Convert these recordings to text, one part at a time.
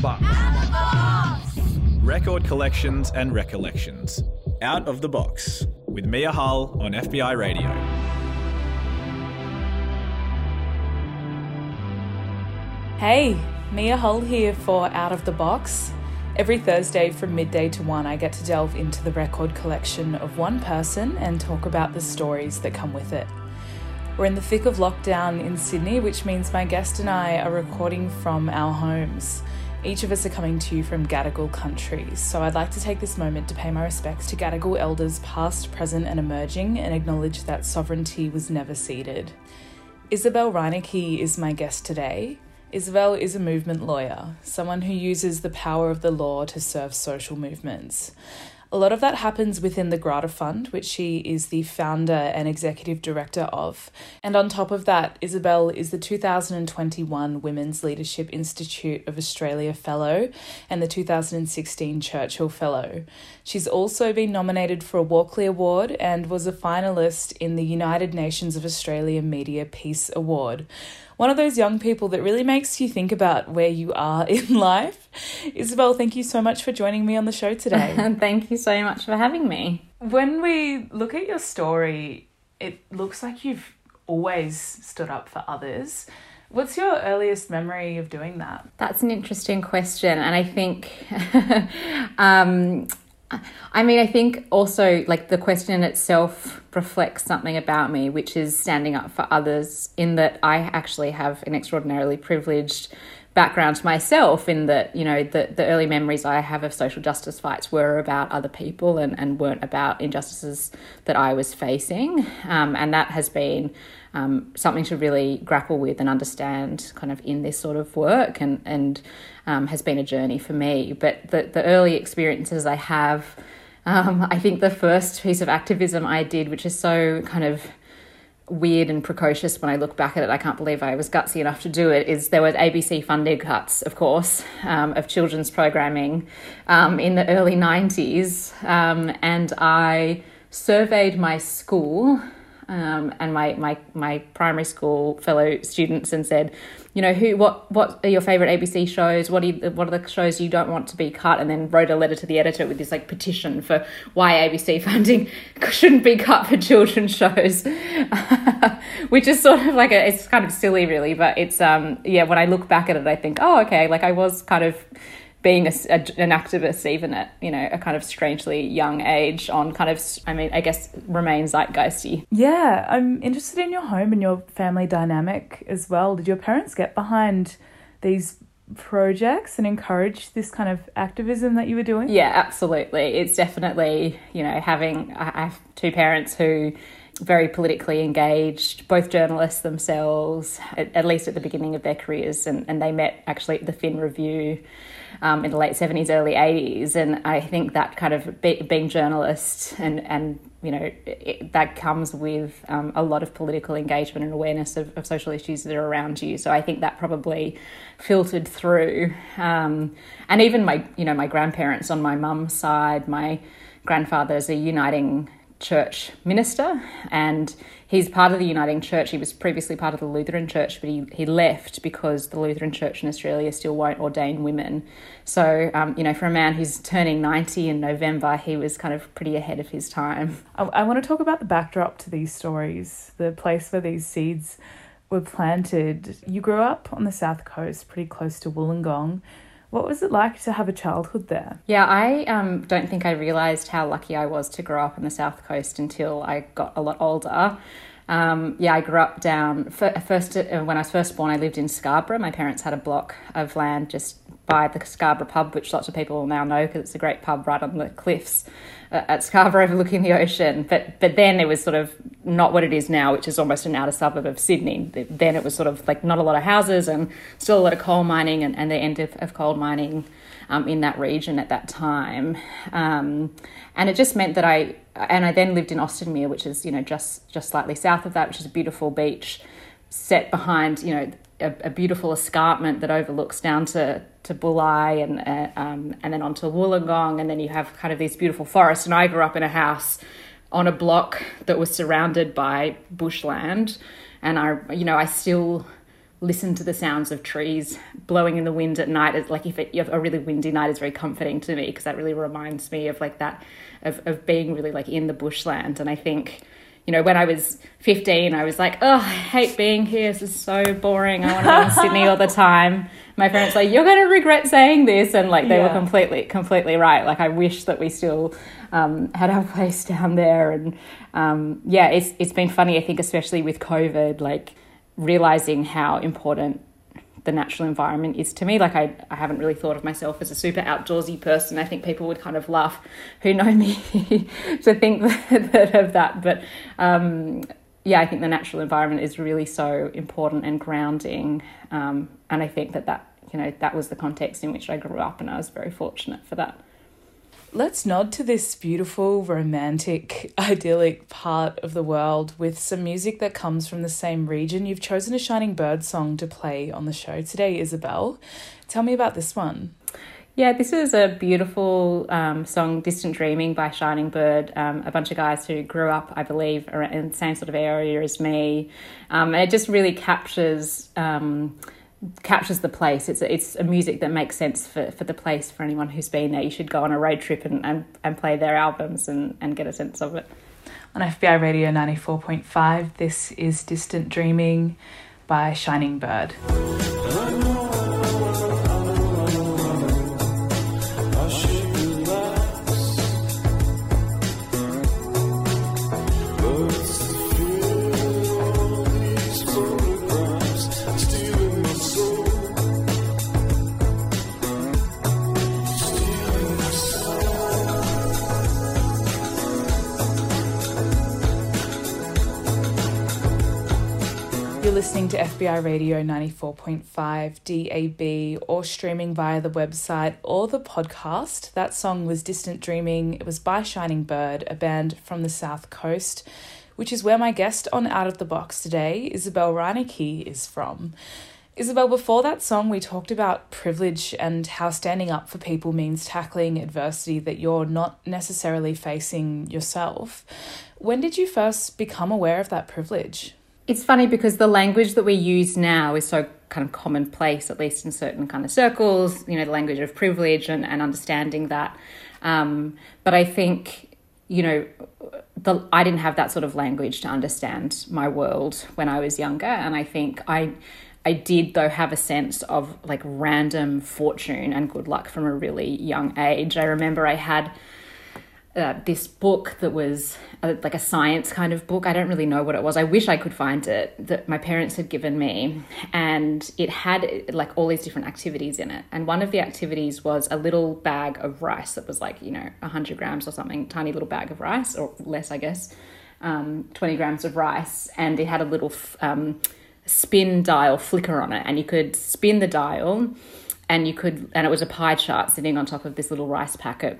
box. Record collections and recollections. Out of the box with Mia Hull on FBI Radio. Hey, Mia Hull here for Out of the Box. Every Thursday from midday to 1, I get to delve into the record collection of one person and talk about the stories that come with it. We're in the thick of lockdown in Sydney, which means my guest and I are recording from our homes. Each of us are coming to you from Gadigal country, so I'd like to take this moment to pay my respects to Gadigal elders past, present, and emerging and acknowledge that sovereignty was never ceded. Isabelle Reinecke is my guest today. Isabelle is a movement lawyer, someone who uses the power of the law to serve social movements. A lot of that happens within the Grata Fund, which she is the founder and executive director of. And on top of that, Isabelle is the 2021 Women's Leadership Institute of Australia Fellow and the 2016 Churchill Fellow. She's also been nominated for a Walkley Award and was a finalist in the United Nations of Australia Media Peace Award one of those young people that really makes you think about where you are in life. Isabelle, thank you so much for joining me on the show today. And thank you so much for having me. When we look at your story, it looks like you've always stood up for others. What's your earliest memory of doing that? That's an interesting question. And I think um, I mean, I think also like the question itself reflects something about me, which is standing up for others, in that I actually have an extraordinarily privileged background to myself in that you know the, the early memories i have of social justice fights were about other people and, and weren't about injustices that i was facing um, and that has been um, something to really grapple with and understand kind of in this sort of work and, and um, has been a journey for me. But the, the early experiences I have, um, I think the first piece of activism I did, which is so kind of weird and precocious when I look back at it. I can't believe I was gutsy enough to do it. Is there was ABC funding cuts, of course, um, of children's programming um, in the early '90s, um, and I surveyed my school um, and my, my my primary school fellow students and said, you know, who what what are your favorite ABC shows? What are you, what are the shows you don't want to be cut? And then wrote a letter to the editor with this like petition for why ABC funding shouldn't be cut for children's shows, which is sort of like a it's kind of silly really, but it's um yeah when I look back at it I think oh okay like I was kind of being a, a, an activist even at you know a kind of strangely young age on kind of i mean i guess remain zeitgeisty. Yeah i'm interested in your home and your family dynamic as well. Did your parents get behind these projects and encourage this kind of activism that you were doing? Yeah absolutely. It's definitely you know having i have two parents who very politically engaged, both journalists themselves, at, at, least at the beginning of their careers. And, and they met actually at the Fin Review um, in the late 70s, early 80s. And I think that kind of be, being journalist and, and you know, it, that comes with um, a lot of political engagement and awareness of, of, social issues that are around you. So I think that probably filtered through. Um, and even my, you know, my grandparents on my mum's side, my grandfather's a uniting church minister and he's part of the Uniting Church. He was previously part of the Lutheran Church, but he, he left because the Lutheran Church in Australia still won't ordain women. So, um, you know, for a man who's turning 90 in November, he was kind of pretty ahead of his time. I, I want to talk about the backdrop to these stories, the place where these seeds were planted. You grew up on the south coast, pretty close to Wollongong. What was it like to have a childhood there? Yeah, I um, don't think I realised how lucky I was to grow up on the south coast until I got a lot older. Um, yeah, I grew up down first uh, when I was first born. I lived in Scarborough. My parents had a block of land just by the Scarborough pub, which lots of people will now know because it's a great pub right on the cliffs uh, at Scarborough overlooking the ocean. But but then it was sort of not what it is now, which is almost an outer suburb of Sydney. Then it was sort of like not a lot of houses and still a lot of coal mining and, and the end of, of coal mining um, in that region at that time. Um, and it just meant that I and I then lived in Austinmer, which is you know just just slightly south of that, which is a beautiful beach set behind you know a, a beautiful escarpment that overlooks down to to Bulli and uh, um, and then onto Wollongong, and then you have kind of these beautiful forests. And I grew up in a house on a block that was surrounded by bushland, and I you know I still listen to the sounds of trees blowing in the wind at night. It's like if it, you have a really windy night is very comforting to me because that really reminds me of like that of, of being really like in the bushland. And I think, you know, when I was 15, I was like, oh, I hate being here. This is so boring. I want to be in Sydney all the time. My parents like, you're going to regret saying this. And like, they yeah. were completely, completely right. Like, I wish that we still um, had our place down there. And um, yeah, it's, it's been funny, I think, especially with COVID, like, realizing how important the natural environment is to me. Like I, I haven't really thought of myself as a super outdoorsy person. I think people would kind of laugh who know me to think that, that of that. But um, yeah, I think the natural environment is really so important and grounding. Um, and I think that that you know that was the context in which I grew up, and I was very fortunate for that. Let's nod to this beautiful, romantic, idyllic part of the world with some music that comes from the same region. You've chosen a Shining Bird song to play on the show today, Isabelle. Tell me about this one. Yeah, this is a beautiful um, song, Distant Dreaming by Shining Bird, um, a bunch of guys who grew up, I believe, in the same sort of area as me. Um, and it just really captures. Captures the place. It's a, it's a music that makes sense for, for the place for anyone who's been there. You should go on a road trip and, and, and play their albums and, and get a sense of it. On FBI Radio 94.5, this is Distant Dreaming by Shining Bird. Listening to FBI Radio 94.5 DAB or streaming via the website or the podcast. That song was Distant Dreaming. It was by Shining Bird, a band from the South Coast, which is where my guest on Out of the Box today, Isabelle Reinecke, is from. Isabelle, before that song, we talked about privilege and how standing up for people means tackling adversity that you're not necessarily facing yourself. When did you first become aware of that privilege? It's funny because the language that we use now is so kind of commonplace, at least in certain kind of circles, you know, the language of privilege and, and understanding that. Um, but I think, you know, the, I didn't have that sort of language to understand my world when I was younger. And I think I, I did, though, have a sense of like random fortune and good luck from a really young age. I remember I had uh, this book that was a, like a science kind of book. I don't really know what it was. I wish I could find it that my parents had given me. And it had like all these different activities in it. And one of the activities was a little bag of rice that was like, you know, 100 grams or something, tiny little bag of rice, or less, I guess, um, 20 grams of rice. And it had a little um, spin dial flicker on it. And you could spin the dial and you could, and it was a pie chart sitting on top of this little rice packet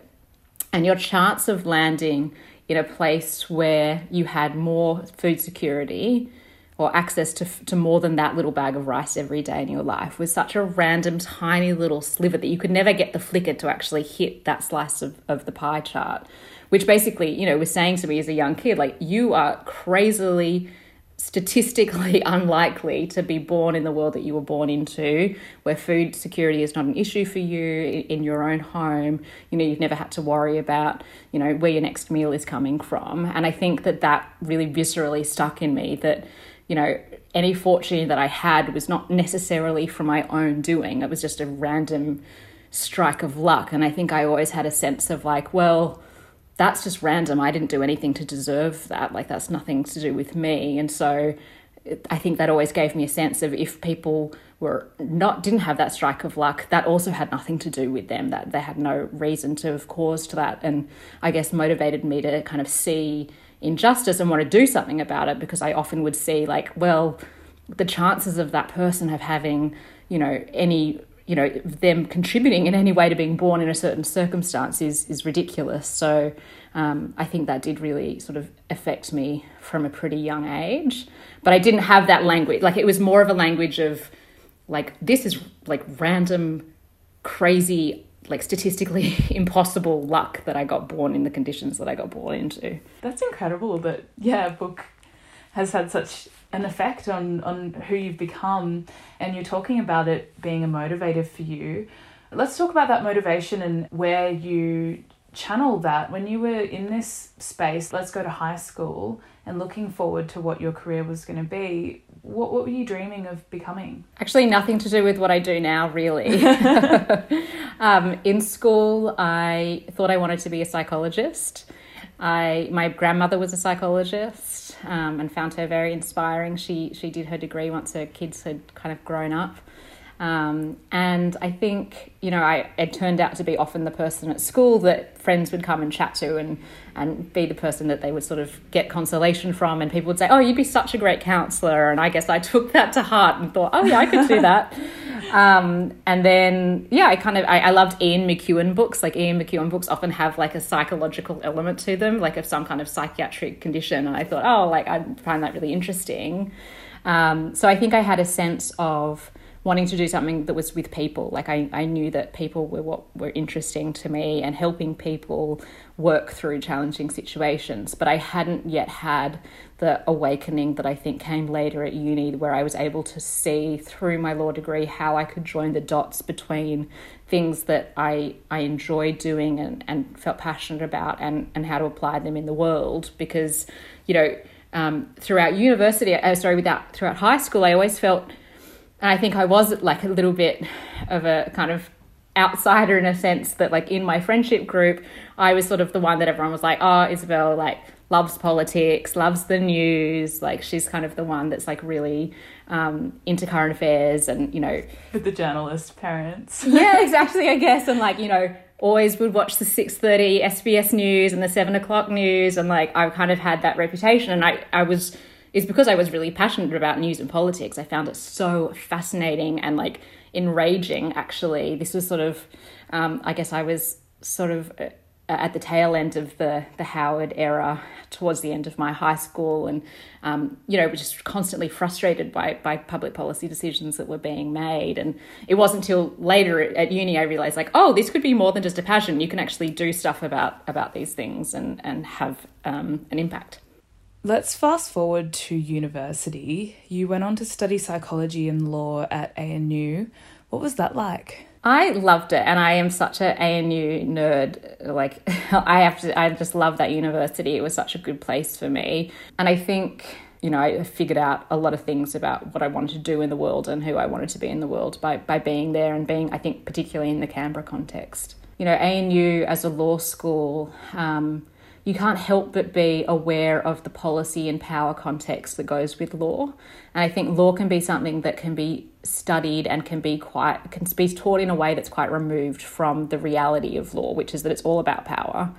and your chance of landing in a place where you had more food security or access to, to more than that little bag of rice every day in your life was such a random tiny little sliver that you could never get the flicker to actually hit that slice of, of the pie chart. Which basically you know was saying to me as a young kid like you are crazily statistically unlikely to be born in the world that you were born into, where food security is not an issue for you in your own home. You know, you've never had to worry about, you know, where your next meal is coming from. And I think that that really viscerally stuck in me that, you know, any fortune that I had was not necessarily from my own doing. It was just a random strike of luck. And I think I always had a sense of like, well, that's just random. I didn't do anything to deserve that. Like, that's nothing to do with me. And so I think that always gave me a sense of if people were not didn't have that strike of luck, that also had nothing to do with them. That they had no reason to have caused that, and I guess motivated me to kind of see injustice and want to do something about it because I often would see like, well, the chances of that person of having you know any you know them contributing in any way to being born in a certain circumstance is is ridiculous. So um, I think that did really sort of affect me from a pretty young age. But I didn't have that language. Like it was more of a language of like this is like random, crazy. Like statistically impossible luck that I got born in the conditions that I got born into. That's incredible that, yeah, book has had such an effect on, on who you've become, and you're talking about it being a motivator for you. Let's talk about that motivation and where you channel that when you were in this space. Let's go to high school and looking forward to what your career was going to be. What, what were you dreaming of becoming? Actually, nothing to do with what I do now, really. um, in school, I thought I wanted to be a psychologist. I my grandmother was a psychologist um, and found her very inspiring. She she did her degree once her kids had kind of grown up. Um, and I think, you know, I it turned out to be often the person at school that friends would come and chat to and, and be the person that they would sort of get consolation from. And people would say, Oh, you'd be such a great counselor. And I guess I took that to heart and thought, Oh, yeah, I could do that. um, and then, yeah, I kind of, I, I loved Ian McEwan books. Like Ian McEwan books often have like a psychological element to them, like of some kind of psychiatric condition. And I thought, Oh, like I find that really interesting. Um, so I think I had a sense of, wanting to do something that was with people. Like I, I knew that people were what were interesting to me and helping people work through challenging situations. But I hadn't yet had the awakening that I think came later at uni, where I was able to see through my law degree how I could join the dots between things that I, I enjoyed doing and, and felt passionate about and, and how to apply them in the world. Because, you know, um, throughout university, uh, sorry, without throughout high school, I always felt and I think I was like a little bit of a kind of outsider in a sense that like in my friendship group, I was sort of the one that everyone was like, oh, Isabelle like loves politics, loves the news. Like she's kind of the one that's like really um, into current affairs and, you know. With the journalist parents. yeah, exactly, I guess. And like, you know, always would watch the 6.30 SBS news and the 7 o'clock news. And like, I kind of had that reputation. And I, I was is because I was really passionate about news and politics. I found it so fascinating and like enraging, actually. This was sort of, um, I guess I was sort of uh, at the tail end of the, the Howard era towards the end of my high school and, um, you know, was just constantly frustrated by, by public policy decisions that were being made. And it wasn't until later at uni I realized like, oh, this could be more than just a passion. You can actually do stuff about, about these things and, and have um, an impact. Let's fast forward to university. You went on to study psychology and law at ANU. What was that like? I loved it, and I am such an ANU nerd. Like, I have to, I just love that university. It was such a good place for me, and I think you know I figured out a lot of things about what I wanted to do in the world and who I wanted to be in the world by by being there and being, I think, particularly in the Canberra context. You know, ANU as a law school. Um, you can't help but be aware of the policy and power context that goes with law. And I think law can be something that can be studied and can be quite can be taught in a way that's quite removed from the reality of law, which is that it's all about power.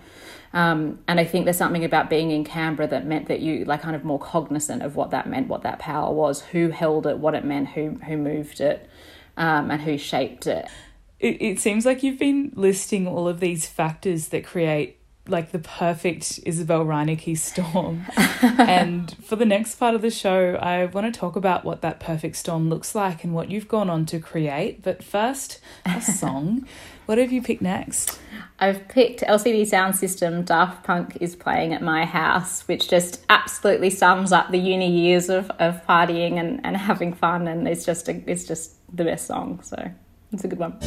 Um, and I think there's something about being in Canberra that meant that you like kind of more cognizant of what that meant, what that power was, who held it, what it meant, who who moved it, um, and who shaped it. it. It seems like you've been listing all of these factors that create like the perfect Isabelle Reinecke storm. and for the next part of the show, I want to talk about what that perfect storm looks like and what you've gone on to create. But first, a song. what have you picked next? I've picked LCD Sound System Daft Punk is playing at my house, which just absolutely sums up the uni years of, of partying and, and having fun and it's just a, it's just the best song. So it's a good one.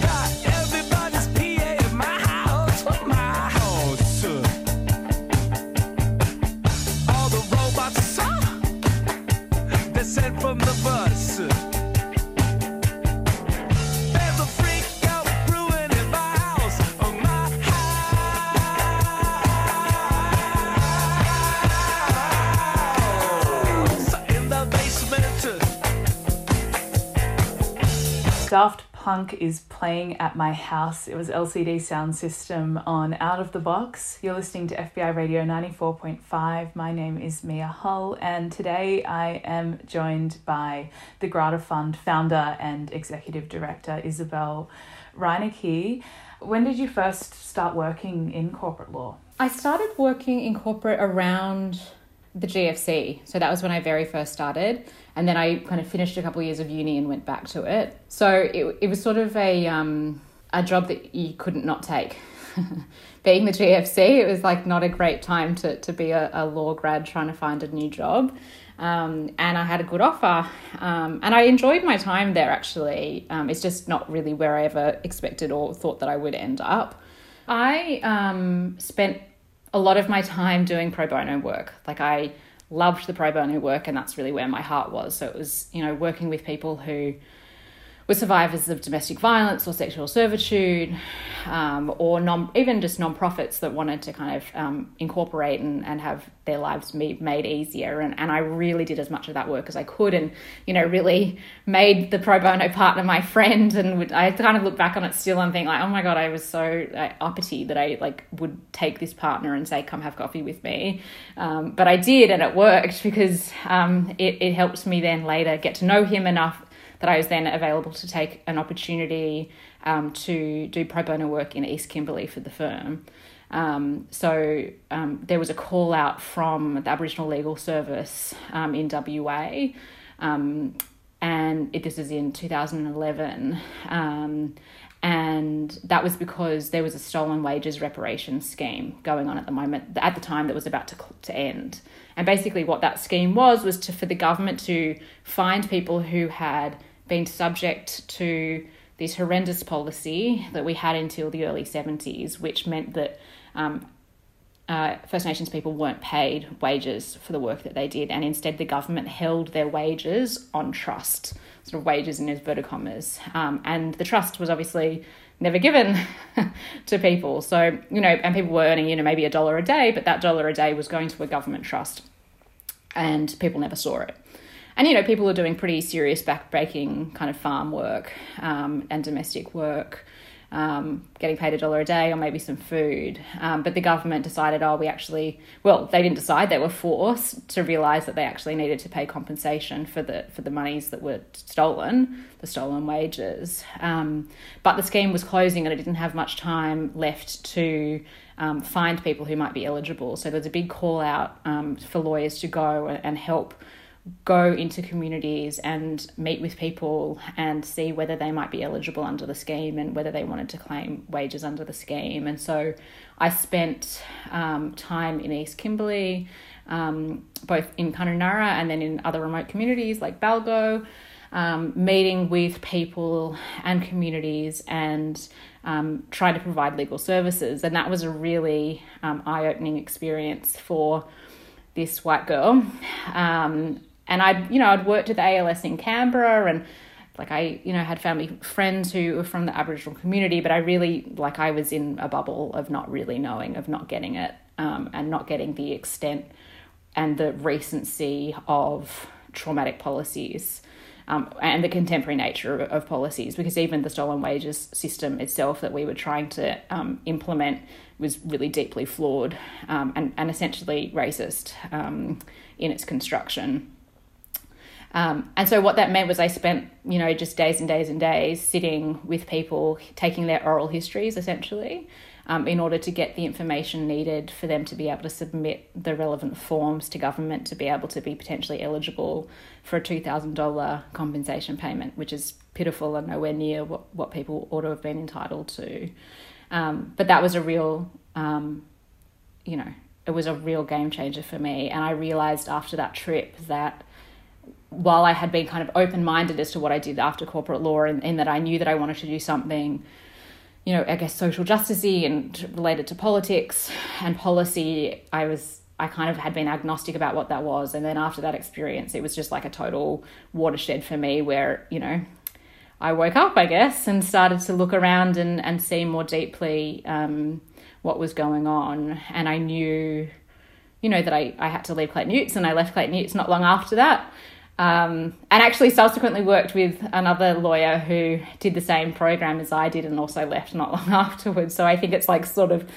Is playing at my house. It was LCD sound system on Out of the Box. You're listening to FBI Radio 94.5. My name is Mia Hull, and today I am joined by the Grata Fund founder and executive director, Isabelle Reinecke. When did you first start working in corporate law? I started working in corporate around the GFC. So that was when I very first started. And then I kind of finished a couple of years of uni and went back to it. So it, it was sort of a, um, a job that you couldn't not take being the GFC, it was like not a great time to, to be a, a law grad trying to find a new job. Um, and I had a good offer. Um, and I enjoyed my time there actually. Um, it's just not really where I ever expected or thought that I would end up. I um, spent a lot of my time doing pro bono work. Like I loved the pro bono work, and that's really where my heart was. So it was, you know, working with people who were survivors of domestic violence or sexual servitude, um, or non, even just non-profits that wanted to kind of um, incorporate and, and have their lives made, easier. And, and I really did as much of that work as I could and, you know, really made the pro bono partner my friend. And would, I kind of look back on it still and think like, oh my God, I was so uh, uppity that I like would take this partner and say, come have coffee with me. Um, but I did and it worked because um, it, it helped me then later get to know him enough that I was then available to take an opportunity um, to do pro bono work in East Kimberley for the firm. Um, so um, there was a call out from the Aboriginal Legal Service um, in WA, um, and it, this is in 2011. Um, and that was because there was a stolen wages reparation scheme going on at the moment, at the time that was about to, to end. And basically, what that scheme was was to for the government to find people who had been subject to this horrendous policy that we had until the early 70s, which meant that um, uh, First Nations people weren't paid wages for the work that they did, and instead the government held their wages on trust, sort of wages in inverted commas. Um, and the trust was obviously never given to people. So, you know, and people were earning, you know, maybe a dollar a day, but that dollar a day was going to a government trust, and people never saw it and you know people are doing pretty serious backbreaking kind of farm work um, and domestic work um, getting paid a dollar a day or maybe some food. Um, but the government decided oh we actually well they didn't decide they were forced to realize that they actually needed to pay compensation for the for the monies that were stolen the stolen wages. Um, but the scheme was closing and it didn't have much time left to um, find people who might be eligible. So there's a big call out um, for lawyers to go and help go into communities and meet with people and see whether they might be eligible under the scheme and whether they wanted to claim wages under the scheme. And so I spent um, time in East Kimberley, um, both in Kununurra and then in other remote communities like Balgo, um, meeting with people and communities and um, trying to provide legal services. And that was a really um, eye opening experience for this white girl. Um, and I'd, you know, I'd worked at the ALS in Canberra and like I, you know, had family friends who were from the Aboriginal community, but I really, like, I was in a bubble of not really knowing, of not getting it, um, and not getting the extent and the recency of traumatic policies um, and the contemporary nature of, of, policies, because even the stolen wages system itself that we were trying to um, implement was really deeply flawed um, and, and essentially racist um, in its construction. Um, and so what that meant was I spent, you know, just days and days and days sitting with people, taking their oral histories essentially, um, in order to get the information needed for them to be able to submit the relevant forms to government to be able to be potentially eligible for a $2,000 compensation payment, which is pitiful and nowhere near what, what people ought to have been entitled to. Um, but that was a real, um, you know, it was a real game changer for me. And I realized after that trip that while I had been kind of open minded as to what I did after corporate law, in that I knew that I wanted to do something, you know, I guess social justicey and related to politics and policy, I was I kind of had been agnostic about what that was. And then after that experience, it was just like a total watershed for me where, you know, I woke up, I guess, and started to look around and, and see more deeply um, what was going on. And I knew, you know, that I, I had to leave Clayton Utz, and I left Clayton Utz not long after that. Um, and actually subsequently worked with another lawyer who did the same program as I did and also left not long afterwards. So I think it's like sort of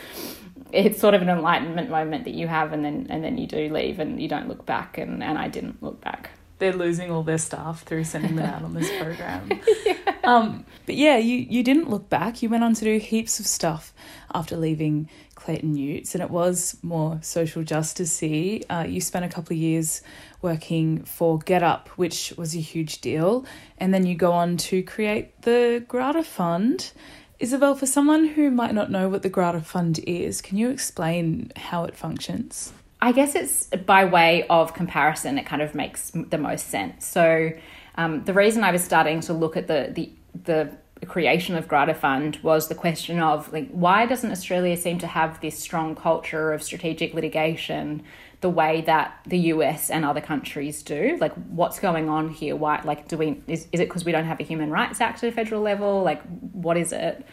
it's sort of an enlightenment moment that you have and then and then you do leave and you don't look back and, and I didn't look back. They're losing all their staff through sending them out on this program. yeah. Um, but yeah, you, you didn't look back. You went on to do heaps of stuff after leaving Clayton Utz, and it was more social justice. Uh, you spent a couple of years working for GetUp, which was a huge deal. And then you go on to create the Grata Fund. Isabelle, for someone who might not know what the Grata Fund is, can you explain how it functions? I guess it's by way of comparison, it kind of makes the most sense. So, um, the reason I was starting to look at the, the, the creation of Grata Fund was the question of like why doesn't Australia seem to have this strong culture of strategic litigation the way that the US and other countries do? Like what's going on here? Why like do we is, is it because we don't have a human rights act at a federal level? Like what is it?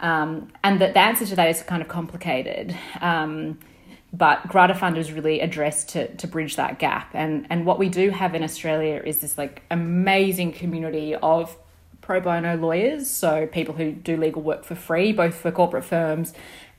Um, and the, the answer to that is kind of complicated. Um, but Grata Fund is really addressed to, to bridge that gap. And, and what we do have in Australia is this like amazing community of pro bono lawyers, so people who do legal work for free, both for corporate firms,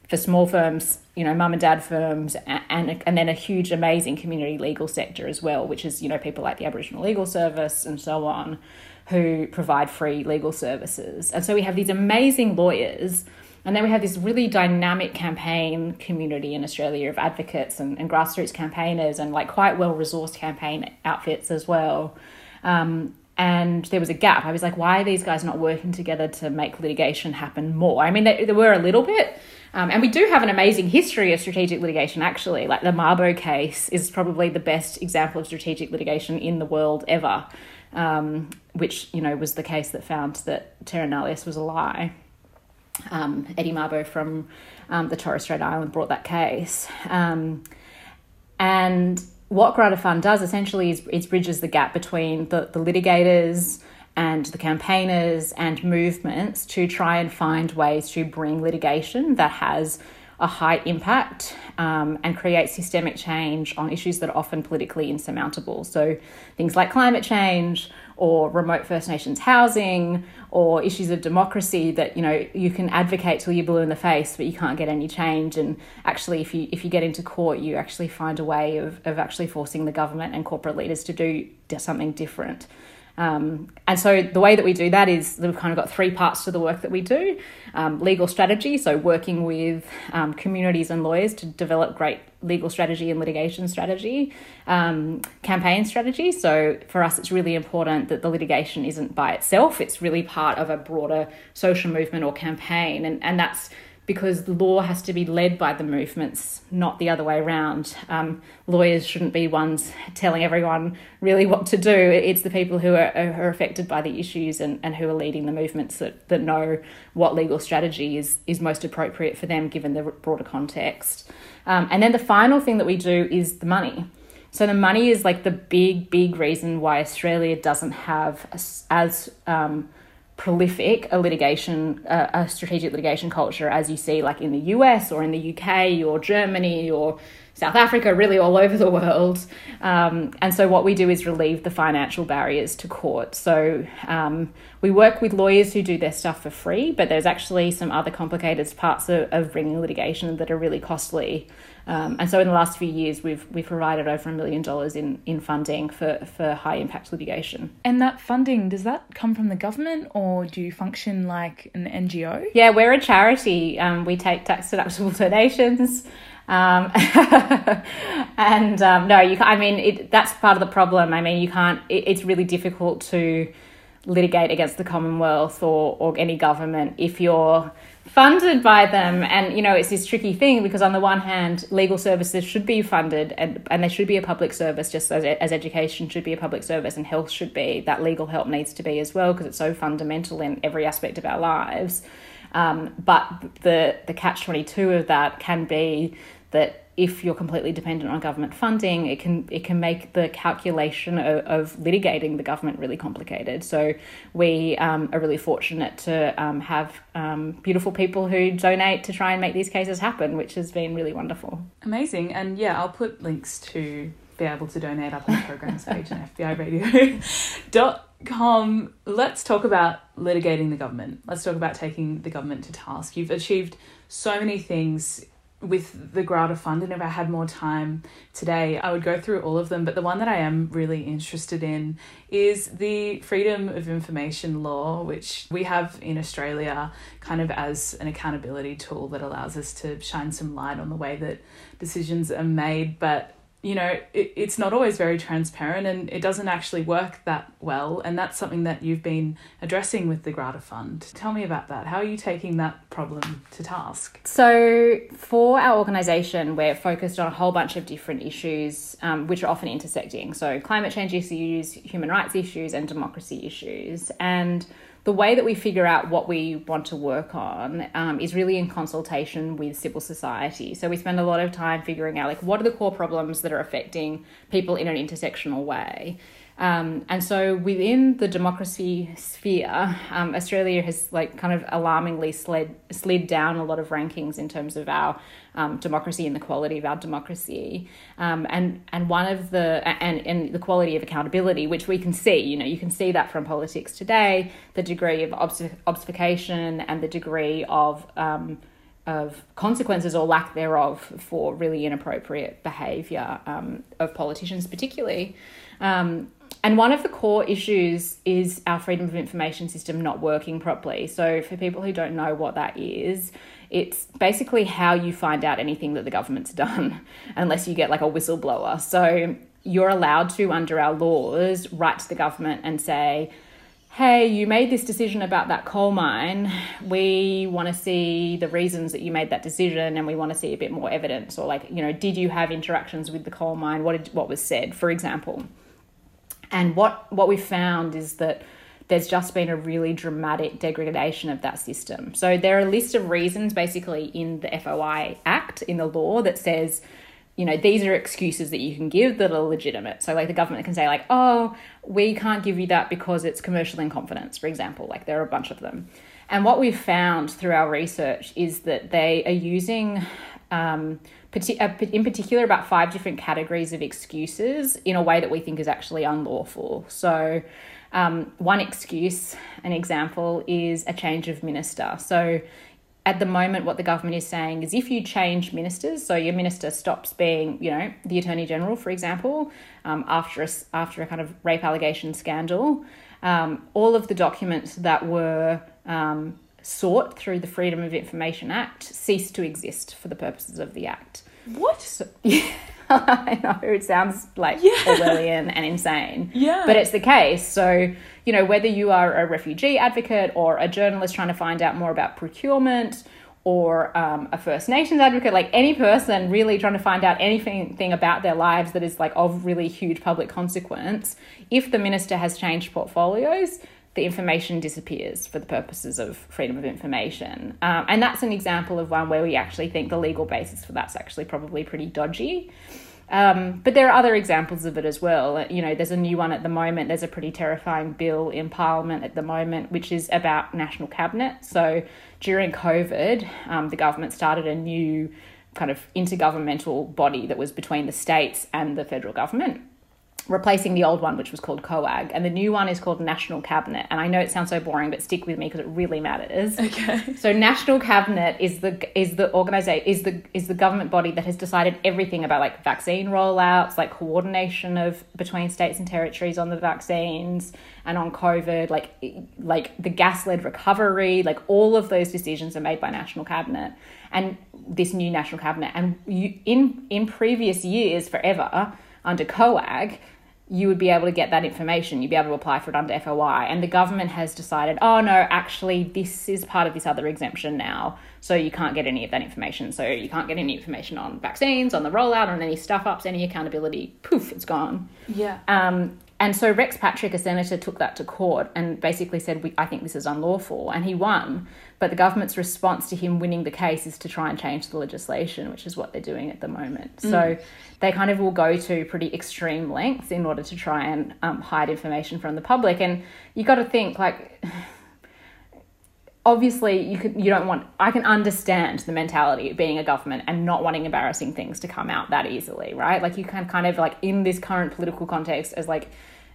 for small firms, you know, mum and dad firms, and, and and then a huge, amazing community legal sector as well, which is you know people like the Aboriginal Legal Service and so on, who provide free legal services. And so we have these amazing lawyers. And then we have this really dynamic campaign community in Australia of advocates and, and grassroots campaigners and like quite well resourced campaign outfits as well. Um, and there was a gap. I was like, why are these guys not working together to make litigation happen more? I mean, they, there were a little bit. Um, and we do have an amazing history of strategic litigation, actually. Like the Mabo case is probably the best example of strategic litigation in the world ever, um, which, you know, was the case that found that Terra Nullius was a lie. Um, Eddie Mabo from um, the Torres Strait Island brought that case. Um, and what Grata Fund does essentially is, is bridges the gap between the, the litigators and the campaigners and movements to try and find ways to bring litigation that has a high impact um, and create systemic change on issues that are often politically insurmountable. So, things like climate change or remote First Nations housing or issues of democracy that you know you can advocate till you're blue in the face, but you can't get any change. And actually, if you if you get into court, you actually find a way of of actually forcing the government and corporate leaders to do something different. Um, and so the way that we do that is we've kind of got three parts to the work that we do um, legal strategy, so working with um, communities and lawyers to develop great legal strategy and litigation strategy, um, campaign strategy. So for us, it's really important that the litigation isn't by itself, it's really part of a broader social movement or campaign. And, and that's because law has to be led by the movements, not the other way around. Um, lawyers shouldn't be ones telling everyone really what to do. It's the people who are, are affected by the issues and, and who are leading the movements that, that know what legal strategy is, is most appropriate for them given the broader context. Um, and then the final thing that we do is the money. So the money is like the big, big reason why Australia doesn't have as, um, prolific a litigation, uh, a strategic litigation culture as you see like in the US or in the UK or Germany or South Africa, really all over the world. Um, and so what we do is relieve the financial barriers to court. So um, we work with lawyers who do their stuff for free, but there's actually some other complicated parts of, of bringing litigation that are really costly. Um, and so in the last few years, we've we've provided over a million dollars in, in funding for, for high impact litigation. And that funding, does that come from the government or do you function like an NGO? Yeah, we're a charity. Um, we take tax deductible donations. Um, and um, no, you. I mean, it, that's part of the problem. I mean, you can't. It, it's really difficult to litigate against the Commonwealth or or any government if you're funded by them. And you know it's this tricky thing because on the one hand legal services should be funded and, and they should be a public service just as, as education should be a public service and health should be. That legal help needs to be as well because it's so fundamental in every aspect of our lives. Um, but the the catch 22 of that can be that if you're completely dependent on government funding, it can it can make the calculation of, of litigating the government really complicated. So we um, are really fortunate to um, have um, beautiful people who donate to try and make these cases happen, which has been really wonderful. Amazing, and yeah, I'll put links to be able to donate up on the programs page on FBIRadio.com. Let's talk about litigating the government. Let's talk about taking the government to task. You've achieved so many things with the Grata Fund, and if I had more time today, I would go through all of them. But the one that I am really interested in is the Freedom of Information Law, which we have in Australia kind of as an accountability tool that allows us to shine some light on the way that decisions are made. But you know, it, it's not always very transparent and it doesn't actually work that well. And that's something that you've been addressing with the Grata Fund. Tell me about that. How are you taking that problem to task? So, for our organisation, we're focused on a whole bunch of different issues um, which are often intersecting. So, climate change issues, human rights issues, and democracy issues. And the way that we figure out what we want to work on um, is really in consultation with civil society. So we spend a lot of time figuring out like what are the core problems that are affecting people in an intersectional way. Um, and so within the democracy sphere, um, Australia has like kind of alarmingly slid slid down a lot of rankings in terms of our um, democracy and the quality of our democracy. Um, and and one of the and and the quality of accountability, which we can see, you know, you can see that from politics today, the degree of obfuscation and the degree of um, of consequences or lack thereof for really inappropriate behaviour um, of politicians, particularly. Um, and one of the core issues is our freedom of information system not working properly. So, for people who don't know what that is, it's basically how you find out anything that the government's done, unless you get like a whistleblower. So, you're allowed to, under our laws, write to the government and say, hey, you made this decision about that coal mine. We want to see the reasons that you made that decision and we want to see a bit more evidence. Or, like, you know, did you have interactions with the coal mine? What, did, what was said, for example? And what, what we found is that there's just been a really dramatic degradation of that system. So there are a list of reasons basically in the FOI Act, in the law, that says, you know, these are excuses that you can give that are legitimate. So like the government can say like, oh, we can't give you that because it's commercial in confidence, for example. Like there are a bunch of them. And what we've found through our research is that they are using um, in particular about five different categories of excuses in a way that we think is actually unlawful. So, um, one excuse, an example, is a change of minister. So, at the moment, what the government is saying is if you change ministers, so your minister stops being, you know, the attorney general, for example, um, after a, after a kind of rape allegation scandal, um, all of the documents that were um, sought through the Freedom of Information Act cease to exist for the purposes of the Act. What? So, yeah, I know it sounds like yeah. Orwellian and insane. Yeah. But it's the case. So, you know, whether you are a refugee advocate or a journalist trying to find out more about procurement or um, a First Nations advocate, like any person really trying to find out anything about their lives that is like of really huge public consequence, if the minister has changed portfolios, the information disappears for the purposes of freedom of information. Um, and that's an example of one where we actually think the legal basis for that's actually probably pretty dodgy. Um, but there are other examples of it as well. You know, there's a new one at the moment. There's a pretty terrifying bill in Parliament at the moment, which is about national cabinet. So during COVID, um, the government started a new kind of intergovernmental body that was between the states and the federal government replacing the old one, which was called COAG, and the new one is called National Cabinet. And I know it sounds so boring, but stick with me because it really matters. Okay. So National Cabinet is the is the organization is the is the government body that has decided everything about like vaccine rollouts, like coordination of between states and territories on the vaccines and on COVID, like like the gas led recovery, like all of those decisions are made by National Cabinet and this new National Cabinet. And you, in in previous years, forever under COAG, you would be able to get that information. You'd be able to apply for it under FOI. And the government has decided, oh no, actually, this is part of this other exemption now. So you can't get any of that information. So you can't get any information on vaccines, on the rollout, on any stuff ups, any accountability. Poof, it's gone. Yeah. Um, and so Rex Patrick, a senator, took that to court and basically said, I think this is unlawful. And he won. But the government's response to him winning the case is to try and change the legislation, which is what they're doing at the moment. Mm. So they kind of will go to pretty extreme lengths in order to try and um, hide information from the public. And you've got to think, like, obviously you could you don't want I can understand the mentality of being a government and not wanting embarrassing things to come out that easily, right? Like you can kind of like in this current political context as like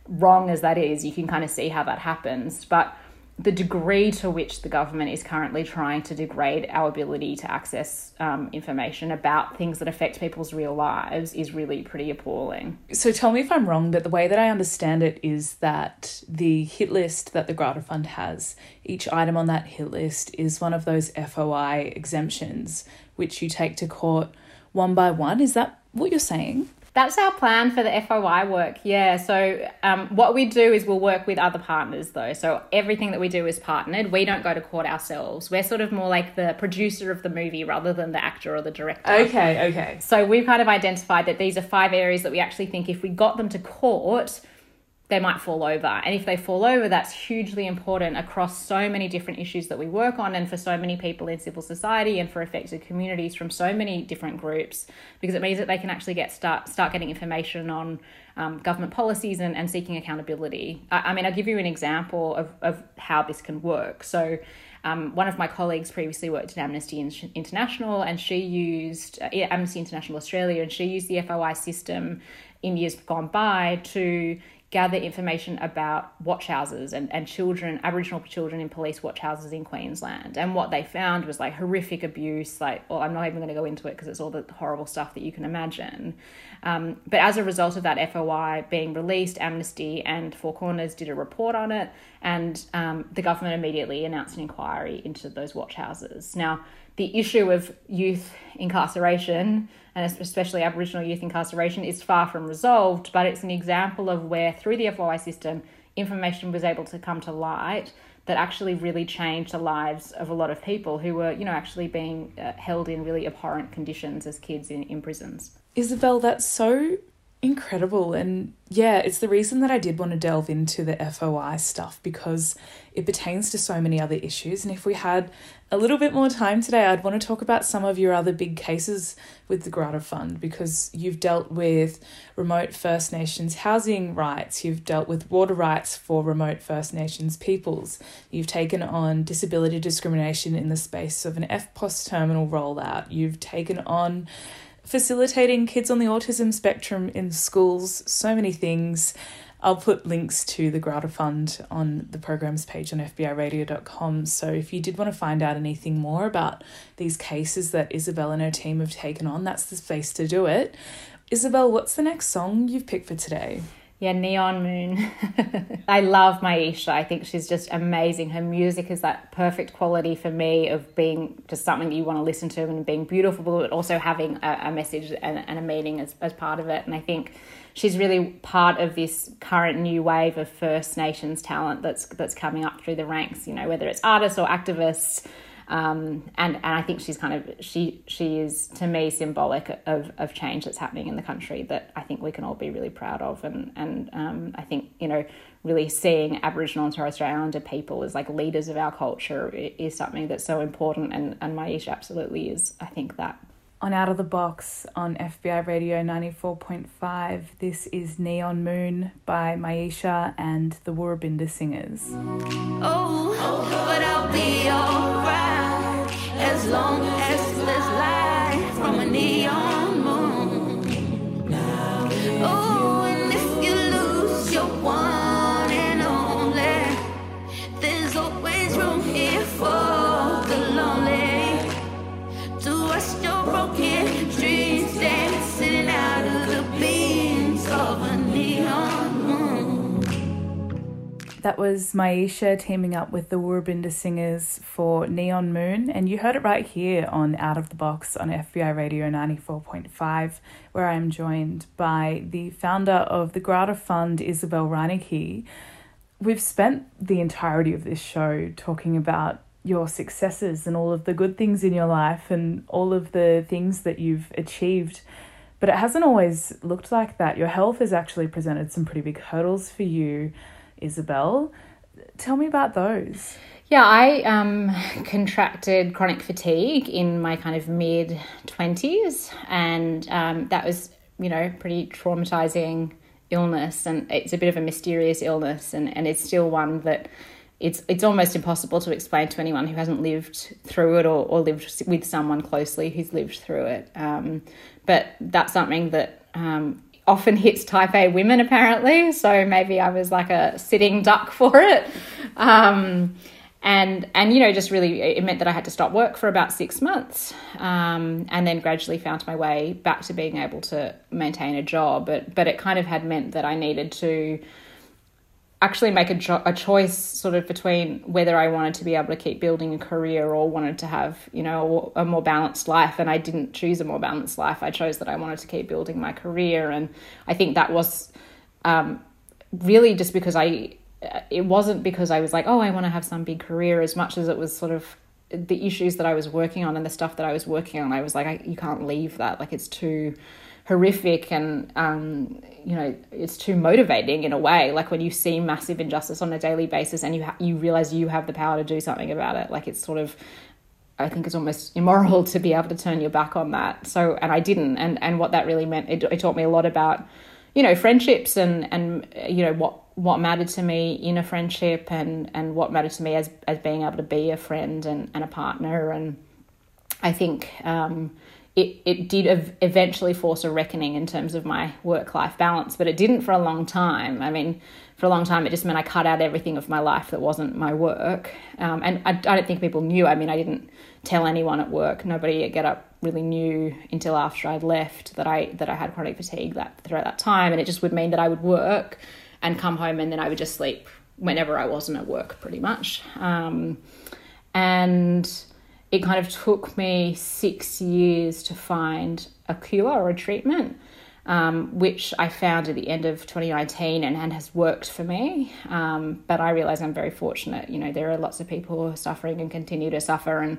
wrong as that is, you can kind of see how that happens. But the degree to which the government is currently trying to degrade our ability to access um, information about things that affect people's real lives is really pretty appalling. So tell me if I'm wrong, but the way that I understand it is that the hit list that the Grata Fund has, each item on that hit list is one of those FOI exemptions, which you take to court one by one. Is that what you're saying? That's our plan for the FOI work. Yeah. So um, what we do is we'll work with other partners though. So everything that we do is partnered. We don't go to court ourselves. We're sort of more like the producer of the movie rather than the actor or the director. Okay, okay. So we've kind of identified that these are five areas that we actually think if we got them to court, they might fall over. And if they fall over, that's hugely important across so many different issues that we work on and for so many people in civil society and for affected communities from so many different groups, because it means that they can actually get start start getting information on um, government policies and, and seeking accountability. I, I mean, I'll give you an example of, of how this can work. So um, one of my colleagues previously worked at Amnesty International and she used uh, Amnesty International Australia and she used the FOI system in years gone by to gather information about watch houses and, and children, Aboriginal children in police watch houses in Queensland. And what they found was like horrific abuse. Like, well, I'm not even going to go into it because it's all the horrible stuff that you can imagine. Um, but as a result of that FOI being released, Amnesty and Four Corners did a report on it, and um, the government immediately announced an inquiry into those watch houses. Now, the issue of youth incarceration and especially Aboriginal youth incarceration is far from resolved, but it's an example of where through the FOI system, information was able to come to light that actually really changed the lives of a lot of people who were, you know, actually being uh, held in really abhorrent conditions as kids in, in prisons. Isabelle, that's so incredible. And yeah, it's the reason that I did want to delve into the FOI stuff because it pertains to so many other issues. And if we had a little bit more time today, I'd want to talk about some of your other big cases with the Grata Fund because you've dealt with remote First Nations housing rights, you've dealt with water rights for remote First Nations peoples, you've taken on disability discrimination in the space of an EFTPOS terminal rollout, you've taken on facilitating kids on the autism spectrum in schools, so many things. I'll put links to the Grata Fund on the programs page on FBIRadio.com. So if you did want to find out anything more about these cases that Isabelle and her team have taken on, that's the space to do it. Isabelle, what's the next song you've picked for today? Yeah, Neon Moon. I love Maisha. I think she's just amazing. Her music is that perfect quality for me of being just something that you want to listen to and being beautiful, but also having a, a message and, and a meaning as, as part of it. And I think she's really part of this current new wave of First Nations talent that's that's coming up through the ranks. You know, whether it's artists or activists. Um, and and I think she's kind of she she is to me symbolic of, of change that's happening in the country that I think we can all be really proud of and and um, I think you know really seeing Aboriginal and Torres Strait Islander people as like leaders of our culture is something that's so important and and Maisha absolutely is I think that on Out of the Box on FBI Radio 94.5. This is Neon Moon by Maisha and the Woorabinda Singers. Oh, but I'll be alright as long as there's light from a neon That was Maisha teaming up with the Woorabinda Singers for Neon Moon, and you heard it right here on Out of the Box on FBI Radio 94.5, where I'm joined by the founder of the Grata Fund, Isabelle Reinecke. We've spent the entirety of this show talking about your successes and all of the good things in your life and all of the things that you've achieved. But it hasn't always looked like that. Your health has actually presented some pretty big hurdles for you. Isabelle. Tell me about those. Yeah, I um, contracted chronic fatigue in my kind of mid 20s, and um, that was, you know, pretty traumatizing illness. And it's a bit of a mysterious illness, and, and it's still one that it's it's almost impossible to explain to anyone who hasn't lived through it or, or lived with someone closely who's lived through it. Um, but that's something that um, often hits type A women apparently. So maybe I was like a sitting duck for it. Um, and and you know just really it meant that I had to stop work for about six months, um, and then gradually found my way back to being able to maintain a job. But but it kind of had meant that I needed to actually make a, cho- a choice sort of between whether I wanted to be able to keep building a career or wanted to have, you know, a, a more balanced life. And I didn't choose a more balanced life. I chose that I wanted to keep building my career. And I think that was um, really just because I, it wasn't because I was like, oh, I want to have some big career as much as it was sort of the issues that I was working on and the stuff that I was working on. I was like, I, you can't leave that. Like it's too, horrific and um, you know it's too motivating in a way. Like when you see massive injustice on a daily basis and you ha- you realize you have the power to do something about it like it's sort of I think it's almost immoral to be able to turn your back on that. So and I didn't. And and what that really meant it, it taught me a lot about you know friendships and and you know what what mattered to me in a friendship and and what mattered to me as as being able to be a friend and, and a partner. And I think um, it, it did eventually force a reckoning in terms of my work life balance, but it didn't for a long time. I mean, for a long time, it just meant I cut out everything of my life that wasn't my work. Um, and I, I, don't think people knew. I mean, I didn't tell anyone at work. Nobody at GetUp really knew until after I'd left that I that I had chronic fatigue that throughout that time. And it just would mean that I would work and come home, and then I would just sleep whenever I wasn't at work, pretty much. Um, and it kind of took me six years to find a cure or a treatment, um, which I found at the end of 2019 and, and has worked for me. Um, but I realize I'm very fortunate. You know, there are lots of people who are suffering and continue to suffer. And,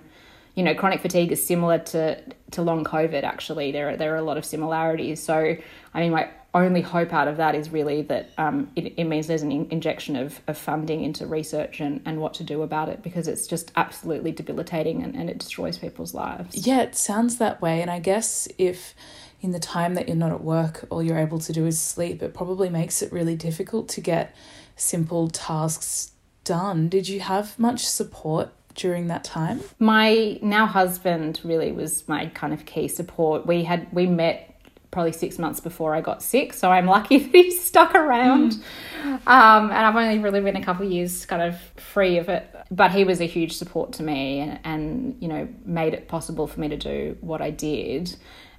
you know, chronic fatigue is similar to, to long COVID, actually. There are, there are a lot of similarities. So, I mean, my only hope out of that is really that um, it, it means there's an in- injection of, of funding into research and, and what to do about it because it's just absolutely debilitating and, and it destroys people's lives. Yeah, it sounds that way. And I guess if in the time that you're not at work, all you're able to do is sleep, it probably makes it really difficult to get simple tasks done. Did you have much support during that time? My now husband really was my kind of key support. We had we met probably six months before I got sick. So I'm lucky that he stuck around. Mm. Um, and I've only really been a couple of years kind of free of it. But he was a huge support to me and, and, you know, made it possible for me to do what I did.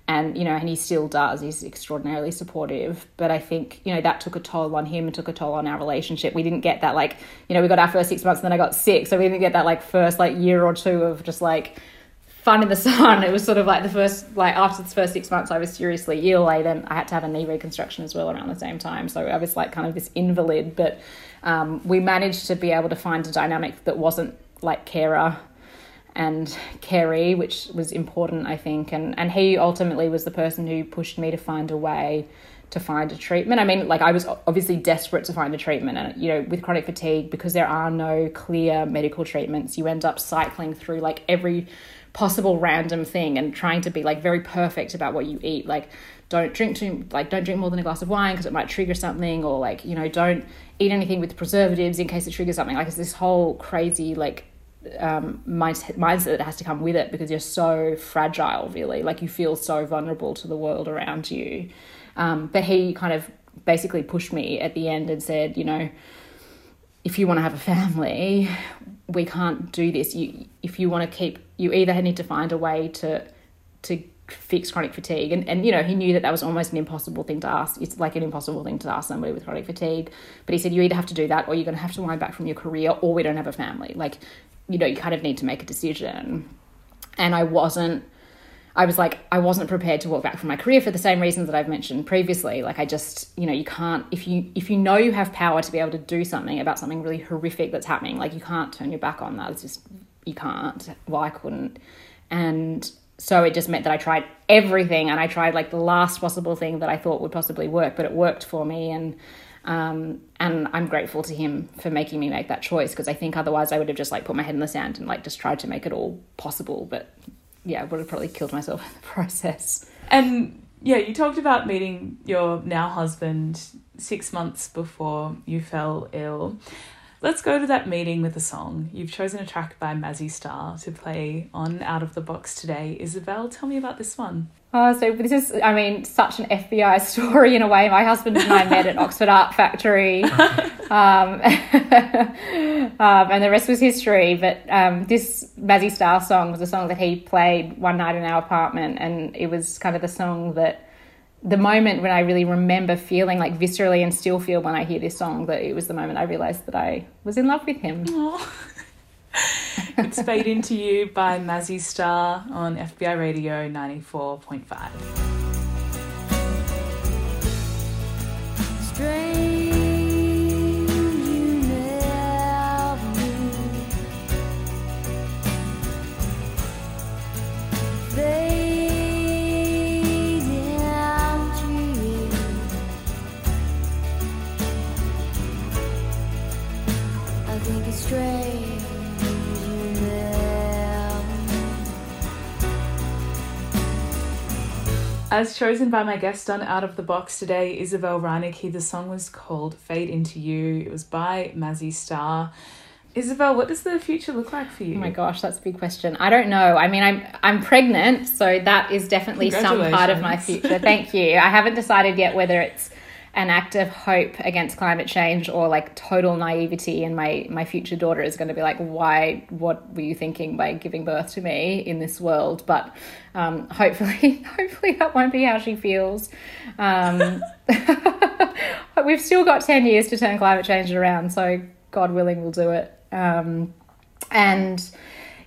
And, you know, and he still does. He's extraordinarily supportive. But I think, you know, that took a toll on him and took a toll on our relationship. We didn't get that, like, you know, we got our first six months and then I got sick. So we didn't get that, like, first, like, year or two of just, like, fun in the sun. It was sort of like the first, like after the first six months, I was seriously ill. I then I had to have a knee reconstruction as well around the same time. So I was like kind of this invalid. But um, we managed to be able to find a dynamic that wasn't like carer and carey, which was important, I think. And and he ultimately was the person who pushed me to find a way to find a treatment. I mean, like I was obviously desperate to find a treatment, and you know, with chronic fatigue, because there are no clear medical treatments, you end up cycling through like every possible random thing and trying to be like very perfect about what you eat. Like don't drink too like don't drink more than a glass of wine because it might trigger something or like you know don't eat anything with preservatives in case it triggers something. Like it's this whole crazy like um, mindset, mindset that has to come with it because you're so fragile really. Like you feel so vulnerable to the world around you um, but he kind of basically pushed me at the end and said you know if you want to have a family we can't do this. You if you want to keep you either need to find a way to to fix chronic fatigue. And, and you know he knew that that was almost an impossible thing to ask. It's like an impossible thing to ask somebody with chronic fatigue. But he said you either have to do that or you're going to have to wind back from your career or we don't have a family. Like you know you kind of need to make a decision. And i wasn't I was like, I wasn't prepared to walk back from my career for the same reasons that I've mentioned previously. Like, I just, you know, you can't if you if you know you have power to be able to do something about something really horrific that's happening, like you can't turn your back on that. It's just you can't. Well, I couldn't, and so it just meant that I tried everything, and I tried like the last possible thing that I thought would possibly work, but it worked for me, and um, and I'm grateful to him for making me make that choice because I think otherwise I would have just like put my head in the sand and like just tried to make it all possible, but yeah, I would have probably killed myself in the process. And yeah, you talked about meeting your now husband six months before you fell ill. Let's go to that meeting with a song. You've chosen a track by Mazzy Star to play on Out of the Box today. Isabelle, tell me about this one. Oh, so this is, I mean, such an FBI story in a way. My husband and I met at Oxford Art Factory, um, um, and the rest was history. But um, this Mazzy Star song was a song that he played one night in our apartment, and it was kind of the song that the moment when I really remember feeling like viscerally and still feel when I hear this song that it was the moment I realized that I was in love with him. it's Fade Into You by Mazzy Star on FBI Radio 94.5. As chosen by my guest on Out of the Box today, Isabelle Reinecke, the song was called Fade Into You. It was by Mazzy Star. Isabelle, what does the future look like for you? Oh my gosh, that's a big question. I don't know. I mean, I'm I'm pregnant, so that is definitely some part of my future. Thank you. I haven't decided yet whether it's an act of hope against climate change or like total naivety and my my future daughter is going to be like why what were you thinking by giving birth to me in this world? But um, hopefully hopefully that won't be how she feels. Um, we've still got 10 years to turn climate change around so god willing we'll do it. Um, and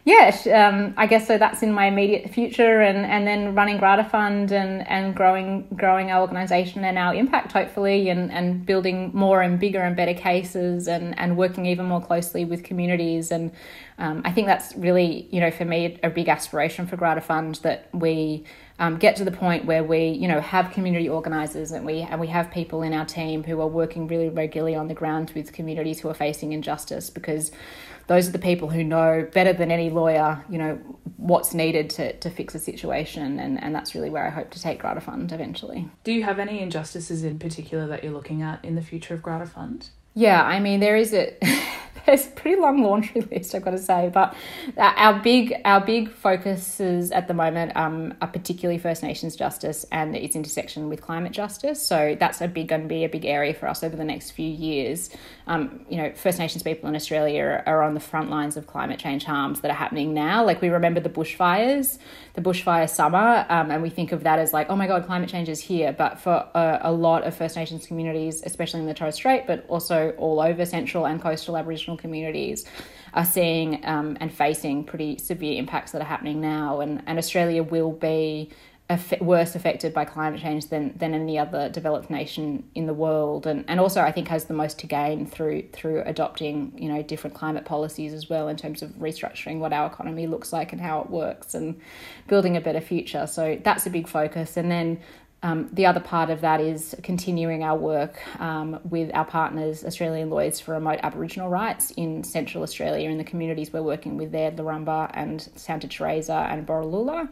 yeah, um, I guess so. That's in my immediate future, and, and then running Grata Fund and, and growing growing our organisation and our impact, hopefully, and, and building more and bigger and better cases, and, and working even more closely with communities. And um, I think that's really, you know, for me, a big aspiration for Grata Fund that we um, get to the point where we, you know, have community organisers and we and we have people in our team who are working really regularly on the ground with communities who are facing injustice because those are the people who know better than any lawyer, you know, what's needed to, to fix a situation. And, and that's really where I hope to take Grata Fund eventually. Do you have any injustices in particular that you're looking at in the future of Grata Fund? Yeah, I mean, there is a. a pretty long laundry list, I've got to say. But our big our big focuses at the moment um, are particularly First Nations justice and its intersection with climate justice. So that's a big going to be a big area for us over the next few years. Um, you know, First Nations people in Australia are, are on the front lines of climate change harms that are happening now. Like we remember the bushfires, the bushfire summer, um, and we think of that as like, oh my god, climate change is here. But for a, a lot of First Nations communities, especially in the Torres Strait, but also all over central and coastal Aboriginal Aboriginal communities are seeing um, and facing pretty severe impacts that are happening now, and, and Australia will be worse affected by climate change than, than any other developed nation in the world, and, and also I think has the most to gain through through adopting you know different climate policies as well in terms of restructuring what our economy looks like and how it works and building a better future. So that's a big focus, and then um, the other part of that is continuing our work um, with our partners, Australian Lawyers for Remote Aboriginal Rights in Central Australia in the communities we're working with there, Laramba and Santa Teresa and Borroloola.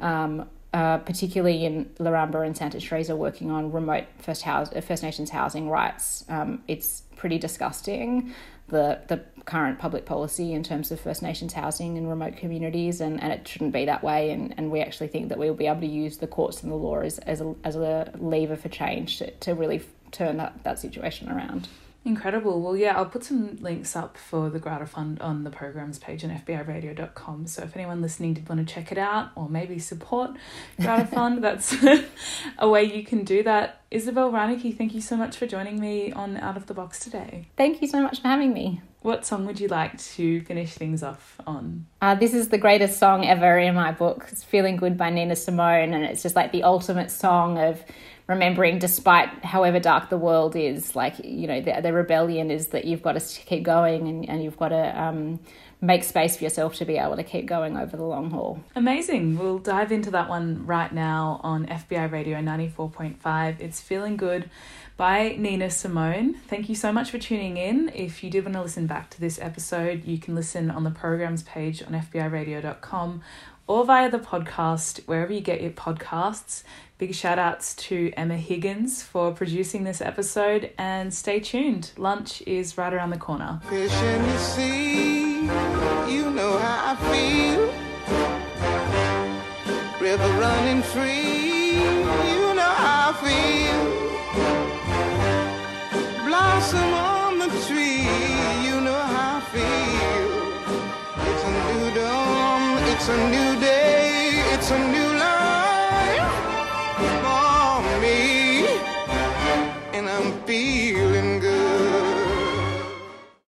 Um, uh, particularly in Laramba and Santa Teresa, working on remote First, house, First Nations housing rights. Um, it's pretty disgusting the the current public policy in terms of First Nations housing in remote communities, and, and it shouldn't be that way. And, and we actually think that we will be able to use the courts and the law as, as, a, as a lever for change to, to really turn that, that situation around. Incredible. Well, yeah, I'll put some links up for the Grata Fund on the programs page on FBIRadio.com. So if anyone listening did want to check it out or maybe support Grata Fund, that's a way you can do that. Isabelle Reinecke, thank you so much for joining me on Out of the Box today. Thank you so much for having me. What song would you like to finish things off on? Uh, this is the greatest song ever in my book. It's Feeling Good by Nina Simone, and it's just like the ultimate song of remembering despite however dark the world is like you know the, the rebellion is that you've got to keep going and, and you've got to um, make space for yourself to be able to keep going over the long haul amazing we'll dive into that one right now on fbi radio 94.5 it's feeling good by Nina Simone. Thank you so much for tuning in. If you did want to listen back to this episode, you can listen on the programs page on FBIRadio.com or via the podcast, wherever you get your podcasts. Big shout outs to Emma Higgins for producing this episode and stay tuned. Lunch is right around the corner. You know how I feel. River running free, you know how I feel. Blossom on the tree, you know how I feel. It's a new dawn, it's a new day, it's a new feel.